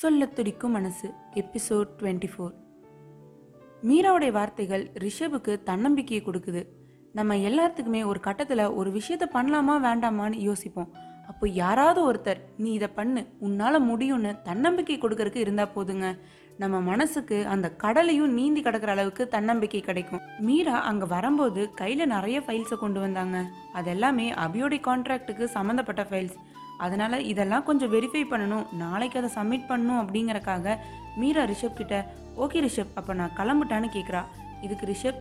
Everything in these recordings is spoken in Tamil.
சொல்லத் துடிக்கும் மனசு எபிசோட் டுவெண்ட்டி ஃபோர். மீராவுடைய வார்த்தைகள் ரிஷபுக்கு தன்னம்பிக்கையை கொடுக்குது. நம்ம எல்லாத்துக்குமே ஒரு கட்டத்தில் ஒரு விஷயத்த பண்ணலாமா வேண்டாமான்னு யோசிப்போம். அப்போ யாராவது ஒருத்தர் நீ இதை பண்ணு உன்னால் முடியும்னு தன்னம்பிக்கை கொடுக்கறதுக்கு இருந்தால் போதுங்க. நம்ம மனசுக்கு அந்த கடலையும் நீந்தி கிடக்கிற அளவுக்கு தன்னம்பிக்கை கிடைக்கும். மீரா அங்கே வரும்போது கையில் நிறைய ஃபைல்ஸை கொண்டு வந்தாங்க. அதெல்லாமே அபியோடைய கான்ட்ராக்டுக்கு சம்மந்தப்பட்ட ஃபைல்ஸ் அதனால் இதெல்லாம் கொஞ்சம் வெரிஃபை பண்ணணும். நாளைக்கு அதை சப்மிட் பண்ணணும் அப்படிங்கிறக்காக மீரா ரிஷப் கிட்ட ஓகே ரிஷப் அப்போ நான் கிளம்புட்டான்னு கேட்குறா இதுக்கு ரிஷப்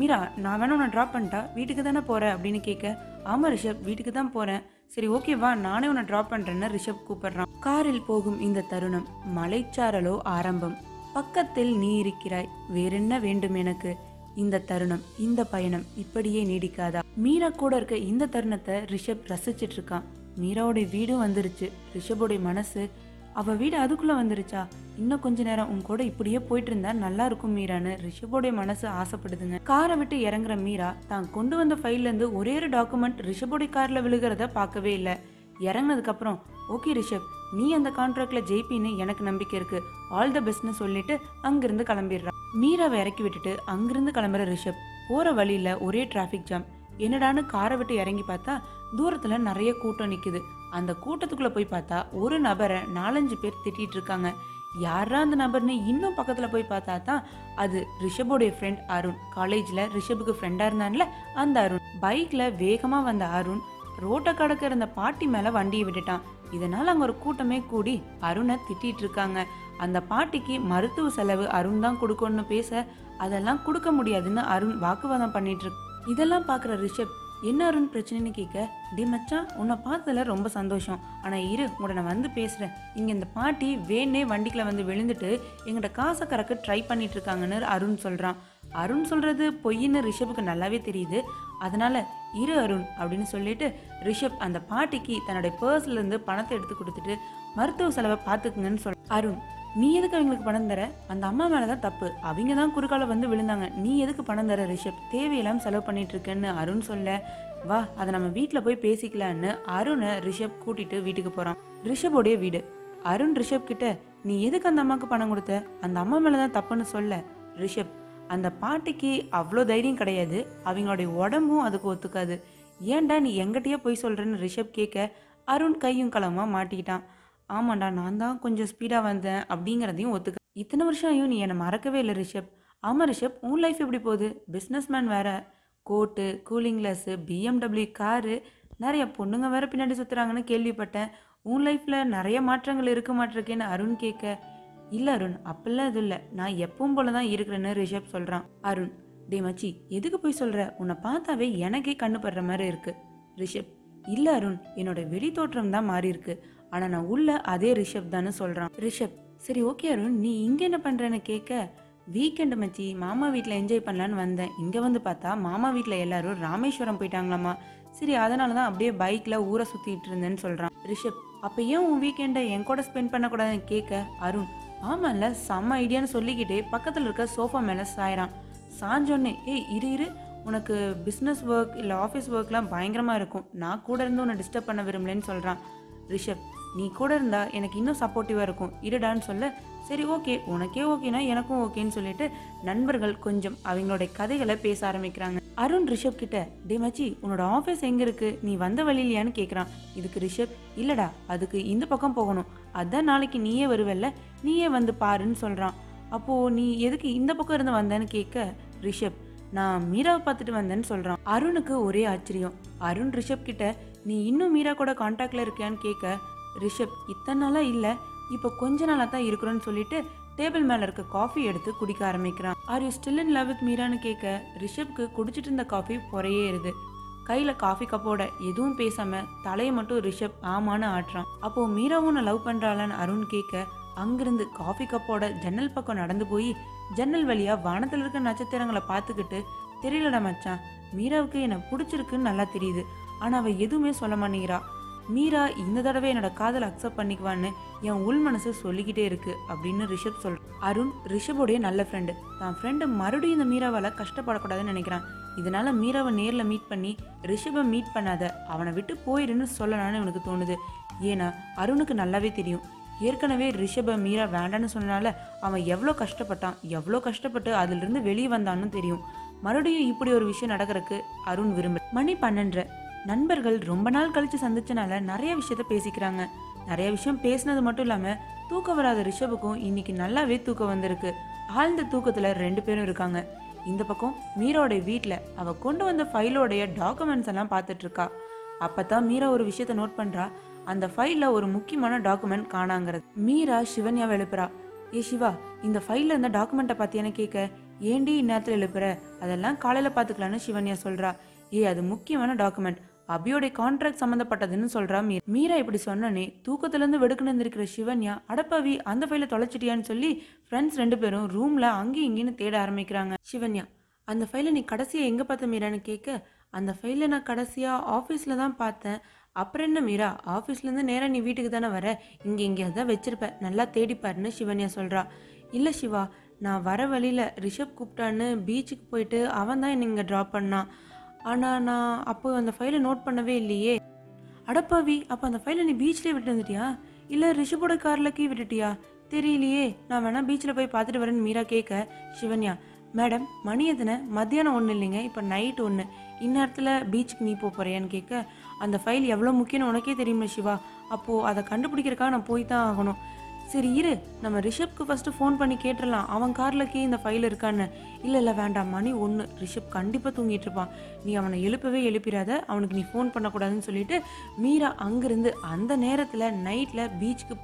மீரா நான் வேணா உன்னை ட்ராப் பண்ணிட்டா வீட்டுக்கு தானே போகிறேன் அப்படின்னு கேட்க ஆமாம் ரிஷப் வீட்டுக்கு தான் போகிறேன் சரி ஓகே வா நானே உன்னை ட்ராப் பண்ணுறேன்னு ரிஷப் கூப்பிடுறான். காரில் போகும் இந்த தருணம் மலைச்சாரலோ ஆரம்பம். பக்கத்தில் நீ இருக்கிறாய் வேறென்ன வேண்டும் எனக்கு? இந்த தருணம் இந்த பயணம் இப்படியே நீடிக்காதா? மீரா கூட இருக்க இந்த தருணத்தை ரிஷப் ரசிச்சிட்டு இருக்கான். மீராவுடைய வீடும் வந்துருச்சு. ரிஷபோடைய மனசு. அவ வீடு அதுக்குள்ளே வந்துருச்சா? இன்னும் கொஞ்ச நேரம் உன் கூட இப்படியே போயிட்டு இருந்தா நல்லா இருக்கும் மீரான்னு ரிஷபோடைய மனசு ஆசைப்படுதுங்க. காரை விட்டு இறங்குற மீரா தான் கொண்டு வந்த ஃபைல்ல இருந்து ஒரே ஒரு டாக்குமெண்ட் ரிஷபோடைய கார்ல விழுகிறத பார்க்கவே இல்லை. இறங்குனதுக்கு அப்புறம் ஓகே ரிஷப் நீ அந்த கான்ட்ராக்ட்ல ஜெயிப்பின்னு எனக்கு நம்பிக்கை இருக்கு. ஆல் த பெஸ்ட்னு சொல்லிட்டு அங்கிருந்து கிளம்பிடுறான் மீராவை இறக்கி விட்டுட்டு அங்கிருந்து கிளம்புற ரிஷப் போற வழியில ஒரே டிராஃபிக் ஜாம் என்னடான்னு காரை விட்டு இறங்கி பார்த்தா தூரத்துல நிறைய கூட்டம் நிக்குது. அந்த கூட்டத்துக்குள்ள போய் பார்த்தா ஒரு நபரை நாலஞ்சு பேர் திட்டிட்டு இருக்காங்க. யாரா அந்த நபர்னு இன்னும் பக்கத்துல போய் பார்த்தா தான் அது ரிஷபோடைய ஃப்ரெண்ட் அருண். காலேஜ்ல ரிஷபுக்கு ஃப்ரெண்டா இருந்தான்ல அந்த அருண். பைக்ல வேகமா வந்த அருண் ரோட்டை கடக்க இருந்த பாட்டி மேல வண்டியை விட்டுட்டான். இதனால அங்க ஒரு கூட்டமே கூடி அருணை திட்டிட்டு இருக்காங்க. அந்த பாட்டிக்கு மருத்துவ செலவு அருண் தான் கொடுக்கணும்னு பேச அதெல்லாம் கொடுக்க முடியாதுன்னு அருண் வாக்குவாதம் பண்ணிட்டு இருக்கு இதெல்லாம் பார்க்குற ரிஷப் என்ன அருண் பிரச்சனைன்னு கேட்க டி மச்சான் உன்னை பார்த்ததுல ரொம்ப சந்தோஷம். ஆனால் இரு உங்களை நான் வந்து பேசுகிறேன் இங்கே இந்த பாட்டி வேணே வண்டிக்கில் வந்து விழுந்துட்டு எங்கிட்ட காசை கறக்க ட்ரை பண்ணிட்டு இருக்காங்கன்னு அருண் சொல்கிறான் அருண் சொல்கிறது பொய்ன்னு ரிஷபுக்கு நல்லாவே தெரியுது. அதனால இரு அருண் அப்படின்னு சொல்லிட்டு ரிஷப் அந்த பாட்டிக்கு தன்னுடைய பர்ஸ்லேருந்து பணத்தை எடுத்து கொடுத்துட்டு மருத்துவ செலவை பார்த்துக்குங்கன்னு சொல் அருண் நீ எதுக்கு அவங்களுக்கு பணம் தர? அந்த அம்மா மேலே தான் தப்பு. அவங்க தான் குறுக்கால வந்து விழுந்தாங்க. நீ எதுக்கு பணம் தர ரிஷப்? தேவையில்லாமல் செலவு பண்ணிட்டு இருக்கேன்னு அருண் சொல்ல. வா அதை நம்ம வீட்டில் போய் பேசிக்கலான்னு அருணை ரிஷப் கூட்டிட்டு வீட்டுக்கு போகிறான் ரிஷபோடைய வீடு. அருண் ரிஷப் கிட்ட நீ எதுக்கு அந்த அம்மாவுக்கு பணம் கொடுத்த? அந்த அம்மா மேலே தான் தப்புன்னு சொல்ல. ரிஷப் அந்த பாட்டிக்கு அவ்வளோ தைரியம் கிடையாது. அவங்களுடைய உடம்பும் அதுக்கு ஒத்துக்காது. ஏன்டா நீ எங்கிட்டயே போய் சொல்கிறேன்னு ரிஷப் கேட்க அருண் கையும் களமா மாட்டிக்கிட்டான். ஆமாண்டா நான் தான் கொஞ்சம் ஸ்பீடாக வந்தேன் அப்படிங்கிறதையும் ஒத்துக்க. இத்தனை வருஷம் ஆயும் நீ என்னை மறக்கவே இல்லை ரிஷப். ஆமாம் ரிஷப் உன் லைஃப் எப்படி போகுது? பிஸ்னஸ் மேன் வேறு coat cooling glass BMW car நிறைய பொண்ணுங்க வேறு பின்னாடி சுற்றுறாங்கன்னு கேள்விப்பட்டேன். உன் லைஃப்பில் நிறைய மாற்றங்கள் இருக்க மாட்டிருக்கேன்னு அருண் கேட்க. இல்லை அருண் அப்பெல்லாம் எதுவும் இல்லை. நான் எப்பவும் போல தான் இருக்கிறேன்னு ரிஷப் சொல்கிறான் அருண் டே மச்சி எதுக்கு போய் சொல்கிற உன்னை பார்த்தாவே எனக்கே கண்ணு படுற மாதிரி இருக்குது ரிஷப் இல்லை அருண் என்னோட வெளி தோற்றம் தான் மாறி இருக்கு ஆனால் நான் உள்ள அதே ரிஷப் தானே சொல்கிறான் ரிஷப் சரி ஓகே அருண் நீ இங்கே என்ன பண்ணுறேன்னு கேட்க வீக்கெண்டு மச்சி மாமா வீட்டில் என்ஜாய் பண்ணலான்னு வந்தேன். இங்கே வந்து பார்த்தா மாமா வீட்டில் எல்லாரும் ராமேஸ்வரம் போயிட்டாங்களாமா. சரி அதனால தான் அப்படியே பைக்கில் ஊரை சுற்றிட்டு இருந்தேன்னு சொல்கிறான் ரிஷப் அப்போ ஏன் உன் வீக்கெண்டை என் கூட ஸ்பெண்ட் பண்ணக்கூடாதுன்னு கேட்க? அருண் ஆமாம்ல செம்ம ஐடியான்னு சொல்லிக்கிட்டே பக்கத்தில் இருக்க சோஃபா மேலே சாயிறான். சாஞ்சோன்னே ஏய் இரு இரு. உனக்கு பிஸ்னஸ் ஒர்க் இல்லை ஆஃபீஸ் ஒர்க்லாம் பயங்கரமாக இருக்கும். நான் கூட இருந்து உன்னை டிஸ்டர்ப் பண்ண விரும்பலன்னு சொல்கிறான் ரிஷப் நீ கூட இருந்தா எனக்கு இன்னும் சப்போர்ட்டிவாக இருக்கும். இருடான்னு சொல்ல சரி ஓகே உனக்கே ஓகேனா எனக்கும் ஓகேன்னு சொல்லிட்டு நண்பர்கள் கொஞ்சம் அவங்களுடைய கதைகளை பேச ஆரம்பிக்கிறாங்க. அருண் ரிஷப் கிட்ட டே மச்சி உன்னோட ஆஃபீஸ் எங்கே இருக்கு? நீ வந்த வழியிலையான்னு கேட்குறான் இதுக்கு ரிஷப் இல்லடா அதுக்கு இந்த பக்கம் போகணும். அதான் நாளைக்கு நீயே வருவல்ல நீயே வந்து பாருன்னு சொல்கிறான் அப்போது நீ எதுக்கு இந்த பக்கம் இருந்து வந்தேன்னு கேட்க ரிஷப் நான் மீராவை பார்த்துட்டு வந்தேன்னு சொல்கிறான் அருணுக்கு ஒரே ஆச்சரியம். அருண் ரிஷப் கிட்ட நீ இன்னும் மீரா கூட காண்டாக்டில் இருக்கியான்னு கேட்க ரிஷப் இத்தனை நாளா இல்ல இப்போ கொஞ்ச நாளாக தான் இருக்கிறோன்னு சொல்லிட்டு டேபிள் மேல இருக்க காஃபி எடுத்து குடிக்க ஆரம்பிக்கிறான். Are you still in love with மீரான்னு கேட்க ரிஷப்க்கு குடிச்சிட்டு இருந்த காஃபி பொறையே இருது கையில காஃபி கப்போட எதுவும் பேசாம தலையை மட்டும் ரிஷப் ஆமான்னு ஆட்டுறான். அப்போ மீராவும் நான் லவ் பண்ணுறாளான்னு அருண் கேட்க அங்கிருந்து காஃபி கப்போட ஜன்னல் பக்கம் நடந்து போய் ஜன்னல் வழியா வானத்துல இருக்க நட்சத்திரங்களை பார்த்துக்கிட்டு தெரியலடா மச்சான் மீராவுக்கு என்ன பிடிச்சிருக்குன்னு நல்லா தெரியுது. ஆனா அவ எதுவுமே சொல்ல மாட்டேங்கிறா. மீரா இந்த தடவை என்னோட காதல் அக்செப்ட் பண்ணிக்குவான்னு என் உள் மனசு சொல்லிக்கிட்டே இருக்கு அப்படின்னு ரிஷப் சொல் அருண் ரிஷபோடைய நல்ல ஃப்ரெண்டு தான் ஃப்ரெண்டு மறுபடியும் இந்த மீராவால் கஷ்டப்படக்கூடாதுன்னு நினைக்கிறான். இதனால மீராவை நேரில் மீட் பண்ணி ரிஷபை மீட் பண்ணாத அவனை விட்டு போயிருன்னு சொல்லலான்னு எனக்கு தோணுது. ஏன்னா அருணுக்கு நல்லாவே தெரியும். ஏற்கனவே ரிஷப மீரா வேண்டான்னு சொன்னனால அவன் எவ்வளோ கஷ்டப்பட்டான் எவ்வளோ கஷ்டப்பட்டு அதிலிருந்து வெளியே வந்தான்னு தெரியும். மறுபடியும் இப்படி ஒரு விஷயம் நடக்கிறதுக்கு அருண் விரும்ப மணி பன்னெண்டு நண்பர்கள் ரொம்ப நாள் கழிச்சு சந்திச்சனால நிறைய விஷயத்த பேசிக்கிறாங்க. நிறைய விஷயம் பேசினது மட்டும் இல்லாம தூக்கம் வராத ரிஷபுக்கும் இன்னைக்கு நல்லாவே தூக்கம் வந்திருக்கு. ஆழ்ந்த தூக்கத்துல ரெண்டு பேரும் இருக்காங்க. இந்த பக்கம் மீராவோட வீட்டில் அவ கொண்டு வந்த ஃபைலோடைய டாக்குமெண்ட்ஸ் எல்லாம் பார்த்துட்டு இருக்கா. அப்பதான் மீரா ஒரு விஷயத்த நோட் பண்றா. அந்த ஃபைல்ல ஒரு முக்கியமான டாக்குமெண்ட் காணாங்கிறது. மீரா சிவன்யாவை எழுப்புறா. ஏ சிவா இந்த ஃபைல்ல இருந்த டாக்குமெண்ட்டை பார்த்தியான்னு கேட்க? ஏண்டி இந்நேரத்தில் எழுப்புற? அதெல்லாம் காலையில பார்த்துக்கலான்னு சிவன்யா சொல்றா. ஏ அது முக்கியமான டாக்குமெண்ட். அபியோடைய கான்ட்ராக்ட் சம்மந்தப்பட்டதுன்னு சொல்கிறா மீரா மீரா இப்படி சொன்னனே தூக்கத்துலேருந்து வெடுக்குன்னு இருக்கிற சிவன்யா அடப்பவி அந்த ஃபைலை தொலைச்சிட்டியான்னு சொல்லி ஃப்ரெண்ட்ஸ் ரெண்டு பேரும் ரூமில் அங்கேயும் இங்கேன்னு தேட ஆரம்பிக்கிறாங்க. சிவன்யா அந்த ஃபைலை நீ கடைசியாக எங்கே பார்த்த மீரான்னு கேட்க அந்த ஃபைலை நான் கடைசியாக ஆஃபீஸில் தான் பார்த்தேன். அப்புறம் என்ன மீரா ஆஃபீஸ்லேருந்து நேராக நீ வீட்டுக்கு தானே வர? இங்கே எங்கேயாவது தான் வச்சிருப்பேன் நல்லா தேடிப்பாருன்னு சிவன்யா சொல்கிறா இல்லை சிவா நான் வர வழியில் ரிஷப் கூப்பிட்டான்னு பீச்சுக்கு போயிட்டு அவன் தான் என்னை இங்கே ட்ராப் பண்ணான். ஆனால் நான் அப்போ அந்த ஃபைலை நோட் பண்ணவே இல்லையே. அடப்பாவி அப்போ அந்த ஃபைலை நீ பீச்லேயே விட்டு வந்துட்டியா? இல்லை ரிஷபோட காரில் கீ விட்டுட்டியா? தெரியலையே. நான் வேணா பீச்சில் போய் பார்த்துட்டு வரேன்னு மீரா கேட்க சிவன்யா மேடம் மணி எத்தனை? மத்தியானம் ஒன்று இல்லைங்க இப்போ நைட் ஒன்று இந்நேரத்தில் பீச்சுக்கு நீ போக போறியான்னு கேட்க அந்த ஃபைல் எவ்வளோ முக்கியம்னு உனக்கே தெரியுமா சிவா. அப்போது அதை கண்டுபிடிக்கிறக்காக நான் போய் தான் ஆகணும். சரி இரு. நம்ம ரிஷப்க்கு ஃபஸ்ட்டு ஃபோன் பண்ணி கேட்டுடலாம் அவன் காரில் கீ இந்த ஃபைல் இருக்கான்னு. இல்லை இல்லை வேண்டாம். மணி ஒன்று ரிஷப் கண்டிப்பாக தூங்கிட்டு இருப்பான். நீ அவனை எழுப்பவே எழுப்பிடாத. அவனுக்கு நீ ஃபோன் பண்ணக்கூடாதுன்னு சொல்லிட்டு மீரா அங்கேருந்து அந்த நேரத்தில் நைட்டில் பீச்சுக்கு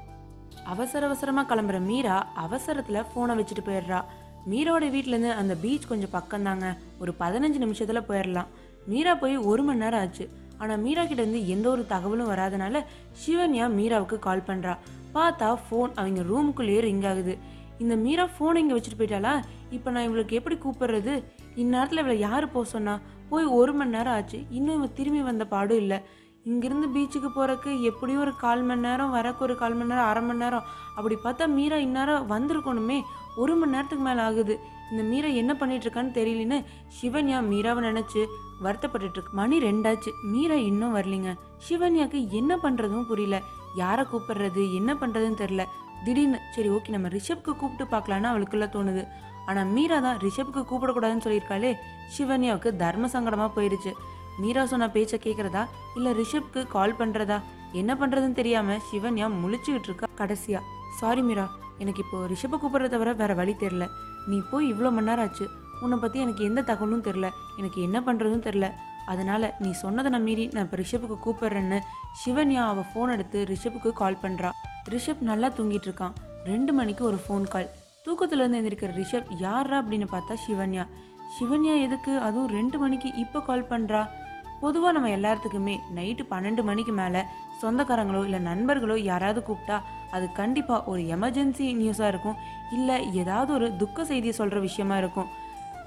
அவசர அவசரமாக கிளம்புற மீரா அவசரத்தில் ஃபோனை வச்சுட்டு போயிடுறா. மீராவோட வீட்டிலேருந்து அந்த பீச் கொஞ்சம் பக்கம்தாங்க. ஒரு பதினஞ்சு நிமிஷத்தில் போயிடலாம். மீரா போய் ஒரு மணி நேரம் ஆச்சு. ஆனால் மீரா கிட்டேருந்து எந்த ஒரு தகவலும் வராதனால சிவன்யா மீராவுக்கு கால் பண்ணுறா பார்த்தா ஃபோன் அவங்க ரூமுக்குள்ளேயே ரிங் ஆகுது. இந்த மீரா ஃபோனை இங்கே வச்சுட்டு போயிட்டாளா? இப்போ நான் இவளுக்கு எப்படி கூப்பிடுறது? இந்நேரத்தில் இவளை யார் போக சொன்னா? போய் ஒரு மணி நேரம் ஆச்சு. இன்னும் இவன் திரும்பி வந்த பாடும் இல்லை. இங்கிருந்து பீச்சுக்கு போகிறக்கு எப்படியும் ஒரு கால் மணி நேரம் வரக்கு ஒரு கால் மணி நேரம் அரை மணி நேரம். அப்படி பார்த்தா மீரா இந்நேரம் வந்திருக்கணுமே. ஒரு மணி நேரத்துக்கு மேலே ஆகுது. இந்த மீரா என்ன பண்ணிட்டு இருக்கான்னு தெரியலன்னு சிவன்யா மீராவை நினச்சி வருத்தப்பட்டுட்டு இருக்கு. மணி ரெண்டாச்சு. மீரா இன்னும் வரலிங்க. சிவன்யாக்கு என்ன பண்ணுறதும் புரியல. யாரை கூப்பிடுறது என்ன பண்ணுறதுன்னு தெரில திடீர்னு சரி ஓகே நம்ம ரிஷப்க்கு கூப்பிட்டு பார்க்கலான்னு அவளுக்குள்ள தோணுது. ஆனால் மீரா தான் ரிஷப்க்கு கூப்பிடக்கூடாதுன்னு சொல்லியிருக்காளே. சிவன்யாவுக்கு தர்ம சங்கடமாக போயிடுச்சு மீரா சொன்ன பேச்சை கேட்குறதா இல்லை ரிஷப்க்கு கால் பண்ணுறதா என்ன பண்ணுறதுன்னு தெரியாமல் சிவன்யா முழிச்சுக்கிட்டு இருக்கா? கடைசியா சாரி மீரா. எனக்கு இப்போ ரிஷப்பை கூப்பிட்றத தவிர வேற வழி தெரில நீ போய் இவ்வளோ மணி நேரம் ஆச்சு உன்னை பற்றி எனக்கு எந்த தகவலும் தெரில. எனக்கு என்ன பண்ணுறதும் தெரில. அதனால் நீ சொன்னதை நான் மீறி நான் இப்போ ரிஷப்புக்கு கூப்பிடுறேன்னு சிவன்யா அவள் ஃபோன் எடுத்து ரிஷப்புக்கு கால் பண்ணுறா ரிஷப் நல்லா தூங்கிட்டு இருக்கான். ரெண்டு மணிக்கு ஒரு ஃபோன் கால் தூக்கத்துலேருந்து எழுந்திருக்கிற ரிஷப் யாரா அப்படின்னு பார்த்தா சிவன்யா. சிவன்யா எதுக்கு? அதுவும் ரெண்டு மணிக்கு இப்போ கால் பண்ணுறா பொதுவாக நம்ம எல்லாத்துக்குமே நைட்டு பன்னெண்டு மணிக்கு மேலே சொந்தக்காரங்களோ இல்லை நண்பர்களோ யாராவது கூப்பிட்டா அது கண்டிப்பாக ஒரு எமர்ஜென்சி நியூஸாக இருக்கும். இல்லை ஏதாவது ஒரு துக்க செய்தியை சொல்கிற விஷயமா இருக்கும்.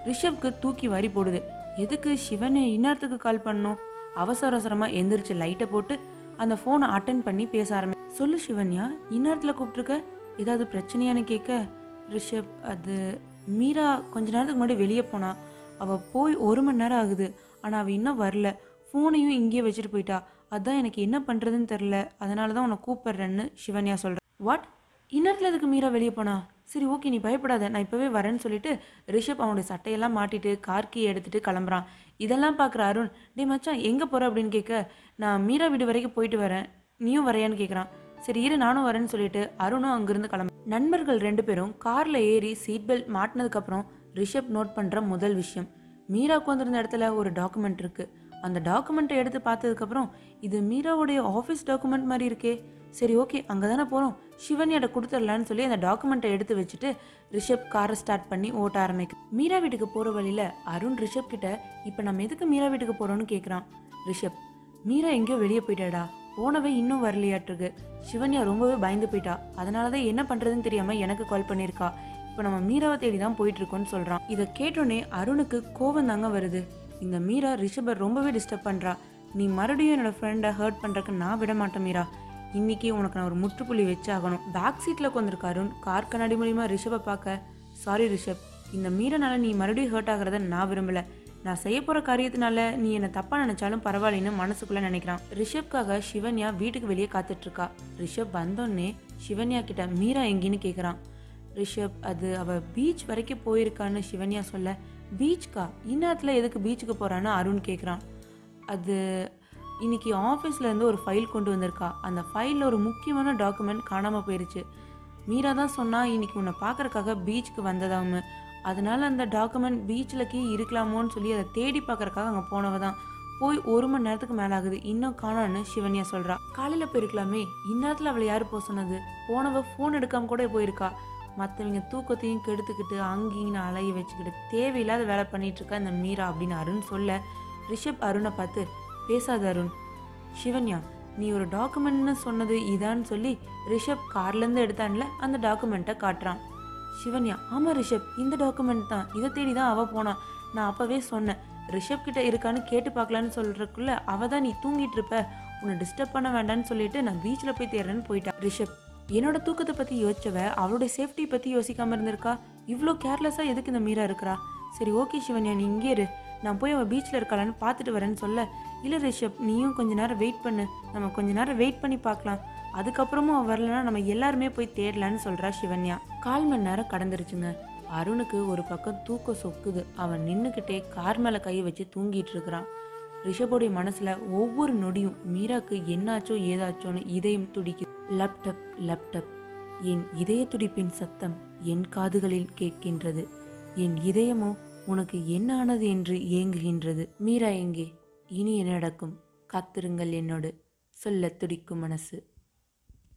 ரிஷப்க்கு தூக்கி வாரி போடுது. எதுக்கு சிவனை இந்நேரத்துக்கு கால் பண்ணும் அவசர அவசரமாக எந்திரிச்சு லைட்டை போட்டு அந்த ஃபோனை அட்டன் பண்ணி பேச ஆரம்பி சொல்லு சிவன்யா இந்நேரத்தில் கூப்பிட்ருக்க ஏதாவது பிரச்சனையான்னு கேட்க? ரிஷப் அது மீரா கொஞ்ச நேரத்துக்கு முன்னாடி வெளியே போனா. அவள் போய் ஒரு மணி நேரம் ஆகுது. ஆனால் அவள் இன்னும் வரல. ஃபோனையும் இங்கேயே வச்சுட்டு போயிட்டா. அதான் எனக்கு என்ன பண்ணுறதுன்னு தெரில அதனால தான் உன்னை கூப்பிடுறேன்னு சிவன்யா சொல்கிறேன் வாட் இன்னத்தில் இதுக்கு மீரா வெளியே போனா? சரி ஓகே நீ பயப்படாத. நான் இப்போவே வரேன்னு சொல்லிட்டு ரிஷப் அவனுடைய சட்டையெல்லாம் மாட்டிட்டு கார் கீ எடுத்துட்டு கிளம்புறான். இதெல்லாம் பார்க்குற அருண் டே மச்சான் எங்கே போகிற அப்படின்னு கேட்க நான் மீரா வீடு வரைக்கும் போயிட்டு வரேன். நீயும் வரையான்னு கேட்குறான். சரி இரு நானும் வரேன்னு சொல்லிட்டு அருணும் அங்கிருந்து கிளம்ப நண்பர்கள் ரெண்டு பேரும் காரில் ஏறி சீட் பெல்ட் மாட்டினதுக்கப்புறம் ரிஷப் நோட் பண்ணுற முதல் விஷயம் மீரா உட்காந்துருந்த இடத்துல ஒரு டாக்குமெண்ட் இருக்கு. அந்த டாக்குமெண்ட்டை எடுத்து பார்த்ததுக்கப்புறம் இது மீராவுடைய ஆஃபீஸ் டாக்குமெண்ட் மாதிரி இருக்கே. சரி ஓகே அங்கே தானே போகிறோம் சிவன்யாட கொடுத்துடலான்னு சொல்லி அந்த டாக்குமெண்ட்டை எடுத்து வச்சுட்டு ரிஷப் காரை ஸ்டார்ட் பண்ணி ஓட்ட ஆரம்பிக்கு மீரா வீட்டுக்கு போகிற வழியில் அருண் ரிஷப் கிட்ட இப்போ நம்ம எதுக்கு மீரா வீட்டுக்கு போகிறோம்னு கேட்குறான் ரிஷப் மீரா எங்கேயோ வெளியே போயிட்டாடா. போனவே இன்னும் வரலையாட்டிருக்கு. சிவன்யா ரொம்பவே பயந்து போயிட்டா. அதனால தான் என்ன பண்ணுறதுன்னு தெரியாமல் எனக்கு கால் பண்ணியிருக்கா. இப்போ நம்ம மீராவை தேடி தான் போயிட்டு இருக்கோம்னு சொல்கிறான் இதை கேட்டோன்னே அருணுக்கு கோவம் தாங்க வருது. இந்த மீரா ரிஷபை ரொம்பவே டிஸ்டர்ப் பண்ணுறா நீ மறுபடியும் என்னோட ஃப்ரெண்டை ஹர்ட் பண்ணுறக்கு நான் விட மாட்டேன் மீரா. இன்னைக்கு உனக்கு நான் ஒரு முற்றுப்புள்ளி வச்சாகணும். பேக் சீட்டில் உட்காந்துருக்க அருண். கார் கண்ணாடி மூலிமா ரிஷபை பார்க்க. சாரி ரிஷப் இந்த மீரனால நீ மறுபடியும் ஹர்ட் ஆகிறத நான் விரும்பல. நான் செய்ய போகிற காரியத்தினால நீ என்னை தப்பாக நினச்சாலும் பரவாயில்லைன்னு மனசுக்குள்ளே நினைக்கிறான். ரிஷப்காக சிவன்யா வீட்டுக்கு வெளியே காத்துட்ருக்கா. ரிஷப் வந்தோடனே சிவன்யா கிட்ட மீரா எங்கேன்னு கேட்குறான் ரிஷப் அது அவள் பீச் வரைக்கும் போயிருக்கான்னு சிவன்யா சொல்ல பீச்க்கா? இந்நேரத்தில் எதுக்கு பீச்சுக்கு போகிறான்னு அருண் கேட்குறான் அது இன்னைக்கு ஆஃபீஸ்லேருந்து ஒரு ஃபைல் கொண்டு வந்திருக்கா. அந்த ஃபைலில் ஒரு முக்கியமான டாக்குமெண்ட் காணாமல் போயிடுச்சு மீரா தான் சொன்னால் இன்னைக்கு உன்னை பார்க்கறக்காக பீச்சுக்கு வந்ததாம. அதனால் அந்த டாக்குமெண்ட் பீச்சில் கீ இருக்கலாமோன்னு சொல்லி அதை தேடி பார்க்கறக்காக அங்கே போனவ தான். போய் ஒரு மணி நேரத்துக்கு மேலே ஆகுது. இன்னும் காணோன்னு சிவன்யா சொல்கிறா காலையில் போயிருக்கலாமே. இந்நேரத்தில் அவளை யார் போக சொன்னது? போனவ ஃபோன் எடுக்காமல் கூட போயிருக்கா. மற்றவங்க தூக்கத்தையும் கெடுத்துக்கிட்டு அங்கேயும் அலைய வச்சுக்கிட்டு தேவையில்லாத வேலை பண்ணிகிட்ருக்கா இந்த மீரா அப்படின்னு அருண் சொல்ல ரிஷப் அருணை பார்த்து பேசாத அருண் சிவன்யா நீ ஒரு டாக்குமெண்ட்னு சொன்னது இதான்னு சொல்லி ரிஷப் கார்லேருந்து எடுத்தான்ல அந்த டாக்குமெண்ட்டை காட்டுறான். சிவன்யா ஆமாம் ரிஷப் இந்த டாக்குமெண்ட் தான். இதை தேடி தான் அவள் போனான் நான் அப்போவே சொன்னேன் ரிஷப் கிட்ட இருக்கான்னு கேட்டு பார்க்கலான்னு சொல்கிறக்குள்ள அவ தான் நீ தூங்கிட்டு இருப்ப. உன்னை டிஸ்டர்ப் பண்ண வேண்டாம்னு சொல்லிட்டு நான் பீச்சில் போய் தேடுறேன்னு போயிட்டான் ரிஷப் என்னோட தூக்கத்தை பற்றி யோசிச்சவ அவளுடைய சேஃப்டி பற்றி யோசிக்காம இருந்திருக்கா? இவ்வளோ கேர்லெஸ்ஸாக எதுக்கு இந்த மீரா இருக்கிறா? சரி ஓகே சிவன்யா நீ இங்கே இரு. நான் போய் அவள் பீச்சில் இருக்காளான்னு பார்த்துட்டு வரேன்னு சொல்ல. இல்லை ரிஷப் நீயும் கொஞ்ச நேரம் வெயிட் பண்ணு. நம்ம கொஞ்ச நேரம் வெயிட் பண்ணி பார்க்கலாம். அதுக்கப்புறமும் அவள் வரலன்னா நம்ம எல்லாருமே போய் தேடலான்னு சொல்கிறா சிவன்யா. கால் மணி நேரம் கடந்துருச்சுங்க. அருணுக்கு ஒரு பக்கம் தூக்கம் சொக்குது. அவன் நின்றுக்கிட்டே கார் மேலே கையை வச்சு தூங்கிட்டு இருக்கிறான். ரிஷபோடைய மனசுல ஒவ்வொரு நொடியும் மீராக்கு என்னாச்சோ ஏதாச்சோன்னு இதயம் துடிக்குது. லேப்டப் லேப்டப் என் இதய துடிப்பின் சத்தம் என் காதுகளில் கேட்கின்றது. என் இதயமோ உனக்கு என்ன ஆனது என்று ஏங்குகின்றது. மீரா எங்கே? இனி என்ன நடக்கும்? காத்திருங்கள் என்னோடு. சொல்ல துடிக்கும் மனசு.